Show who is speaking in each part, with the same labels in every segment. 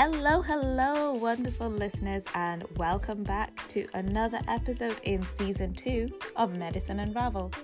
Speaker 1: Hello, hello, wonderful listeners, and welcome back to another episode in season two of Medicine Unraveled.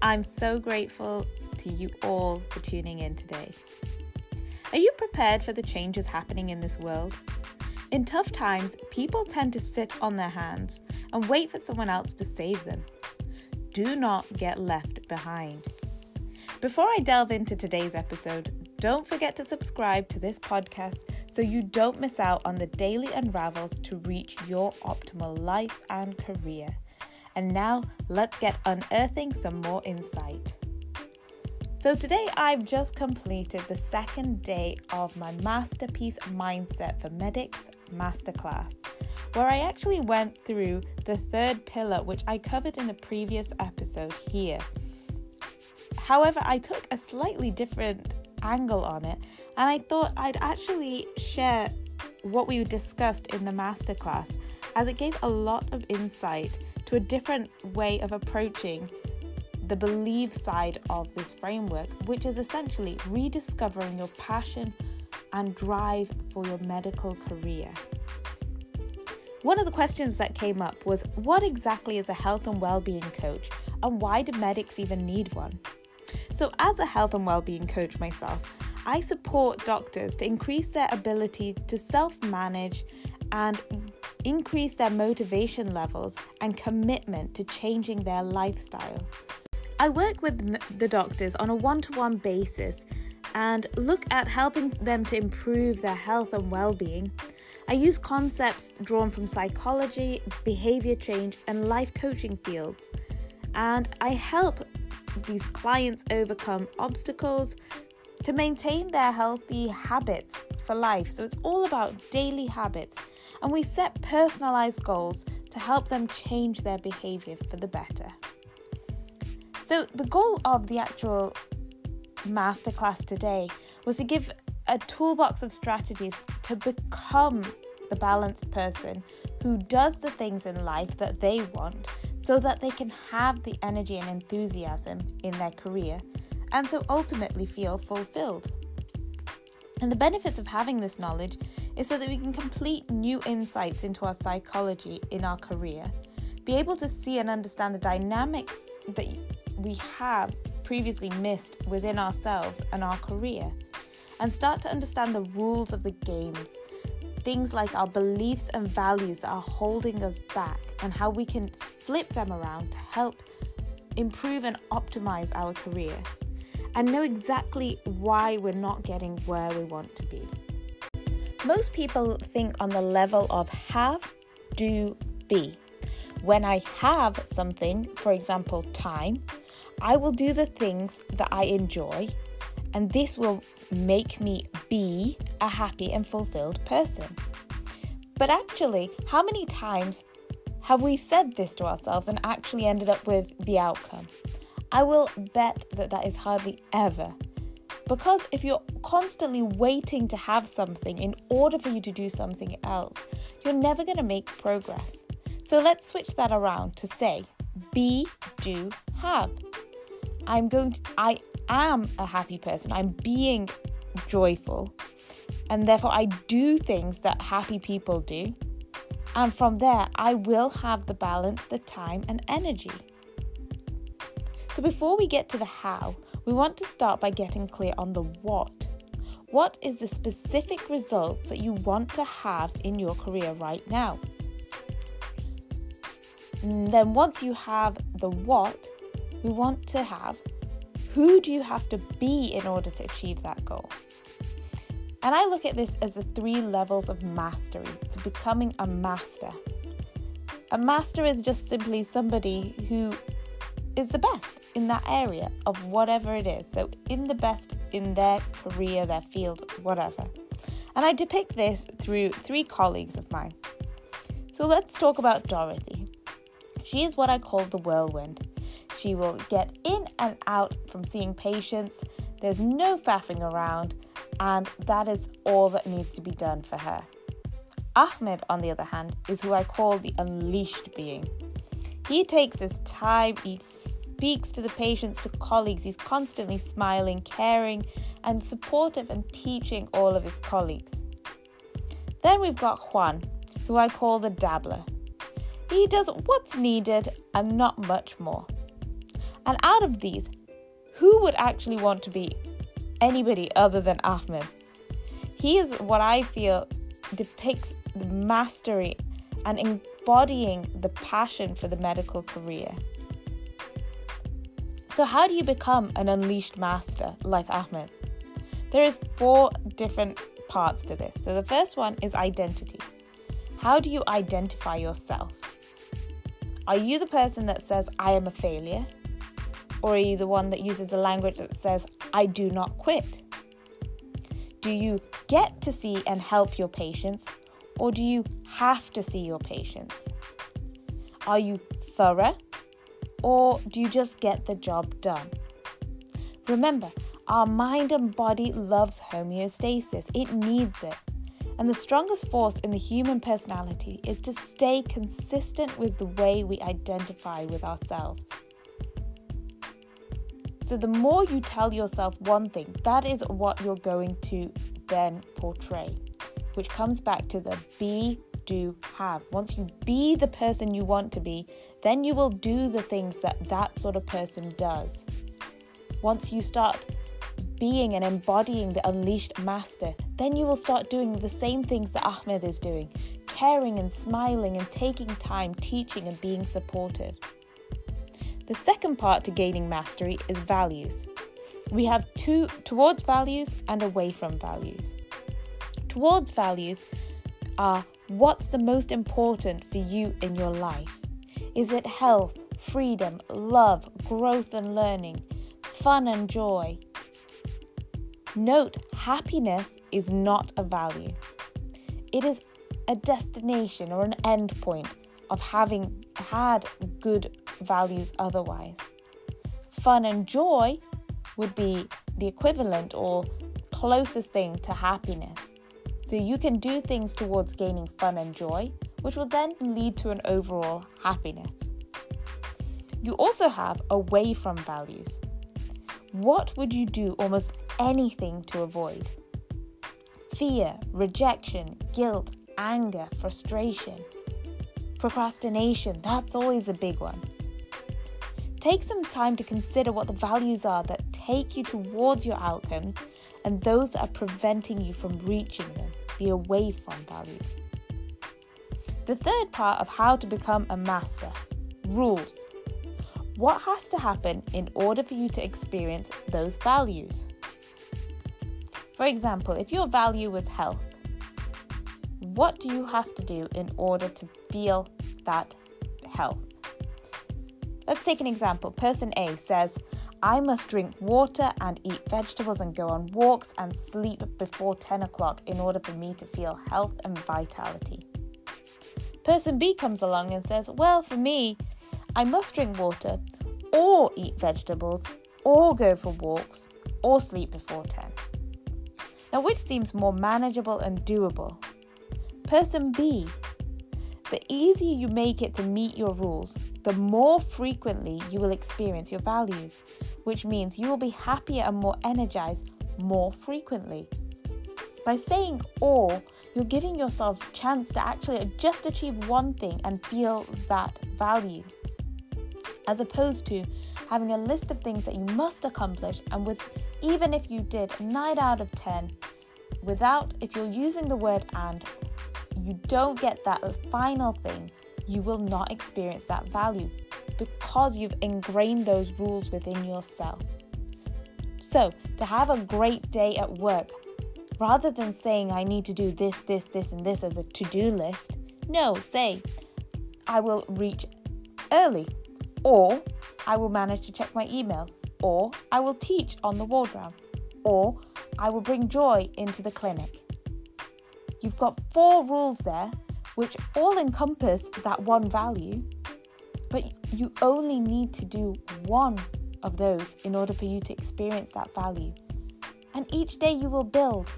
Speaker 1: I'm so grateful to you all for tuning in today. Are you prepared for the changes happening in this world? In tough times, people tend to sit on their hands and wait for someone else to save them. Do not get left behind. Before I delve into today's episode, don't forget to subscribe to this podcast so you don't miss out on the daily unravels to reach your optimal life and career. And now, let's get unearthing some more insight. So, today I've just completed the second day of my Masterpiece Mindset for Medics Masterclass, where I actually went through the third pillar, which I covered in a previous episode here. However, I took a slightly different angle on it, and I thought I'd actually share what we discussed in the masterclass as it gave a lot of insight to a different way of approaching the believe side of this framework, which is essentially rediscovering your passion and drive for your medical career. One of the questions that came up was what exactly is a health and well-being coach and why do medics even need one? So, as a health and well-being coach myself, I support doctors to increase their ability to self-manage and increase their motivation levels and commitment to changing their lifestyle. I work with the doctors on a one to one basis and look at helping them to improve their health and well being. I use concepts drawn from psychology, behavior change, and life coaching fields, and I help these clients overcome obstacles to maintain their healthy habits for life. So it's all about daily habits and we set personalized goals to help them change their behavior for the better. So, the goal of the actual masterclass today was to give a toolbox of strategies to become the balanced person who does the things in life that they want so that they can have the energy and enthusiasm in their career and so ultimately feel fulfilled. And the benefits of having this knowledge is so that we can complete new insights into our psychology in our career, be able to see and understand the dynamics that we have previously missed within ourselves and our career, and start to understand the rules of the games. Things like our beliefs and values that are holding us back, and how we can flip them around to help improve and optimize our career, and know exactly why we're not getting where we want to be. Most people think on the level of have, do, be. When I have something, for example, time, I will do the things that I enjoy, and this will make me be a happy and fulfilled person. But actually, how many times have we said this to ourselves and actually ended up with the outcome? I will bet that that is hardly ever because if you're constantly waiting to have something in order for you to do something else, you're never going to make progress. So let's switch that around to say, be, do, have. I'm going to, I am a happy person. I'm being joyful. And therefore, I do things that happy people do. And from there, I will have the balance, the time, and energy. So before we get to the how, we want to start by getting clear on the what. What is the specific result that you want to have in your career right now? And then, once you have the what, we want to have who do you have to be in order to achieve that goal? And I look at this as the three levels of mastery to becoming a master. A master is just simply somebody who is the best in that area of whatever it is. So, in the best in their career, their field, whatever. And I depict this through three colleagues of mine. So, let's talk about Dorothy. She is what I call the whirlwind. She will get in and out from seeing patients, there's no faffing around, and that is all that needs to be done for her. Ahmed, on the other hand, is who I call the unleashed being. He takes his time, he speaks to the patients, to colleagues, he's constantly smiling, caring, and supportive and teaching all of his colleagues. Then we've got Juan, who I call the dabbler. He does what's needed and not much more. And out of these, who would actually want to be anybody other than Ahmed? He is what I feel depicts the mastery and embodying the passion for the medical career. So, how do you become an unleashed master like Ahmed? There is four different parts to this. So, the first one is identity. How do you identify yourself? Are you the person that says, I am a failure? Or are you the one that uses the language that says, I do not quit? Do you get to see and help your patients, or do you have to see your patients? Are you thorough, or do you just get the job done? Remember, our mind and body loves homeostasis, it needs it. And the strongest force in the human personality is to stay consistent with the way we identify with ourselves. So, the more you tell yourself one thing, that is what you're going to then portray, which comes back to the be, do, have. Once you be the person you want to be, then you will do the things that that sort of person does. Once you start being and embodying the unleashed master, then you will start doing the same things that Ahmed is doing caring and smiling and taking time, teaching and being supported. The second part to gaining mastery is values. We have two towards values and away from values. Towards values are what's the most important for you in your life? Is it health, freedom, love, growth and learning, fun and joy, Note, happiness is not a value. It is a destination or an end point of having had good values otherwise. Fun and joy would be the equivalent or closest thing to happiness. So you can do things towards gaining fun and joy, which will then lead to an overall happiness. You also have away from values. What would you do almost anything to avoid. Fear, rejection, guilt, anger, frustration, procrastination, that's always a big one. Take some time to consider what the values are that take you towards your outcomes and those that are preventing you from reaching them, the away from values. The third part of how to become a master rules. What has to happen in order for you to experience those values? For example, if your value was health, what do you have to do in order to feel that health? Let's take an example. Person A says, I must drink water and eat vegetables and go on walks and sleep before 10 o'clock in order for me to feel health and vitality. Person B comes along and says, Well, for me, I must drink water or eat vegetables or go for walks or sleep before 10. Now, which seems more manageable and doable? Person B. The easier you make it to meet your rules, the more frequently you will experience your values, which means you will be happier and more energized more frequently. By saying or, you're giving yourself a chance to actually just achieve one thing and feel that value. As opposed to having a list of things that you must accomplish, and with even if you did 9 out of 10, without, if you're using the word and, you don't get that final thing, you will not experience that value because you've ingrained those rules within yourself. So, to have a great day at work, rather than saying I need to do this, this, this, and this as a to do list, no, say I will reach early, or I will manage to check my emails, or I will teach on the ward round, or I will bring joy into the clinic. You've got four rules there which all encompass that one value, but you only need to do one of those in order for you to experience that value. And each day you will build.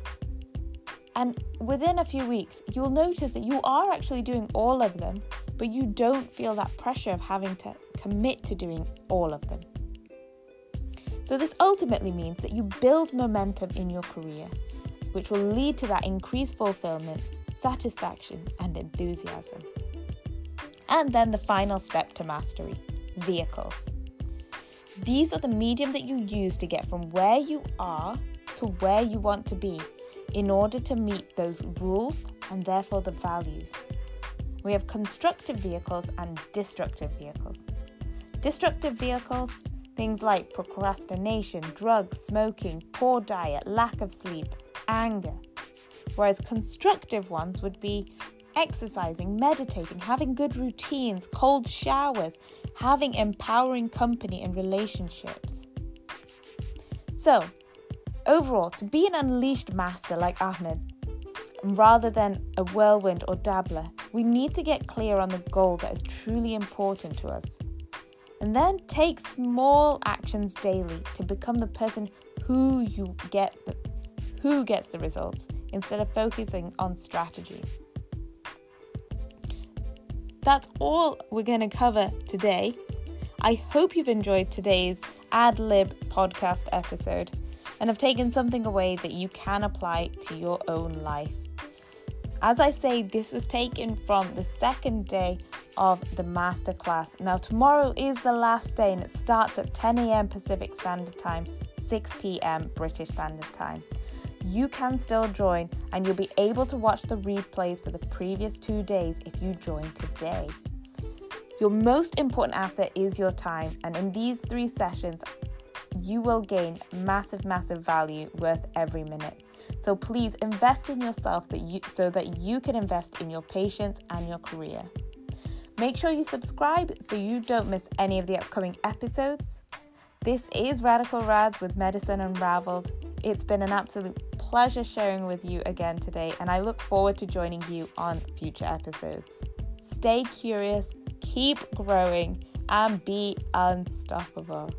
Speaker 1: And within a few weeks, you will notice that you are actually doing all of them, but you don't feel that pressure of having to commit to doing all of them. So, this ultimately means that you build momentum in your career, which will lead to that increased fulfillment, satisfaction, and enthusiasm. And then the final step to mastery vehicles. These are the medium that you use to get from where you are to where you want to be in order to meet those rules and therefore the values. We have constructive vehicles and destructive vehicles. Destructive vehicles, things like procrastination, drugs, smoking, poor diet, lack of sleep, anger. Whereas constructive ones would be exercising, meditating, having good routines, cold showers, having empowering company and relationships. So, overall, to be an unleashed master like Ahmed, rather than a whirlwind or dabbler, we need to get clear on the goal that is truly important to us. And then take small actions daily to become the person who you get who gets the results instead of focusing on strategy. That's all we're going to cover today. I hope you've enjoyed today's ad lib podcast episode and have taken something away that you can apply to your own life. As I say, this was taken from the second day of the masterclass. Now, tomorrow is the last day and it starts at 10 a.m. Pacific Standard Time, 6 p.m. British Standard Time you can still join and you'll be able to watch the replays for the previous two days if you join today. Your most important asset is your time, and in these three sessions, you will gain massive, massive value worth every minute. So please invest in yourself that you, so that you can invest in your patients and your career. Make sure you subscribe so you don't miss any of the upcoming episodes. This is Radical Rads with Medicine Unraveled. It's been an absolute pleasure sharing with you again today, and I look forward to joining you on future episodes. Stay curious, keep growing, and be unstoppable.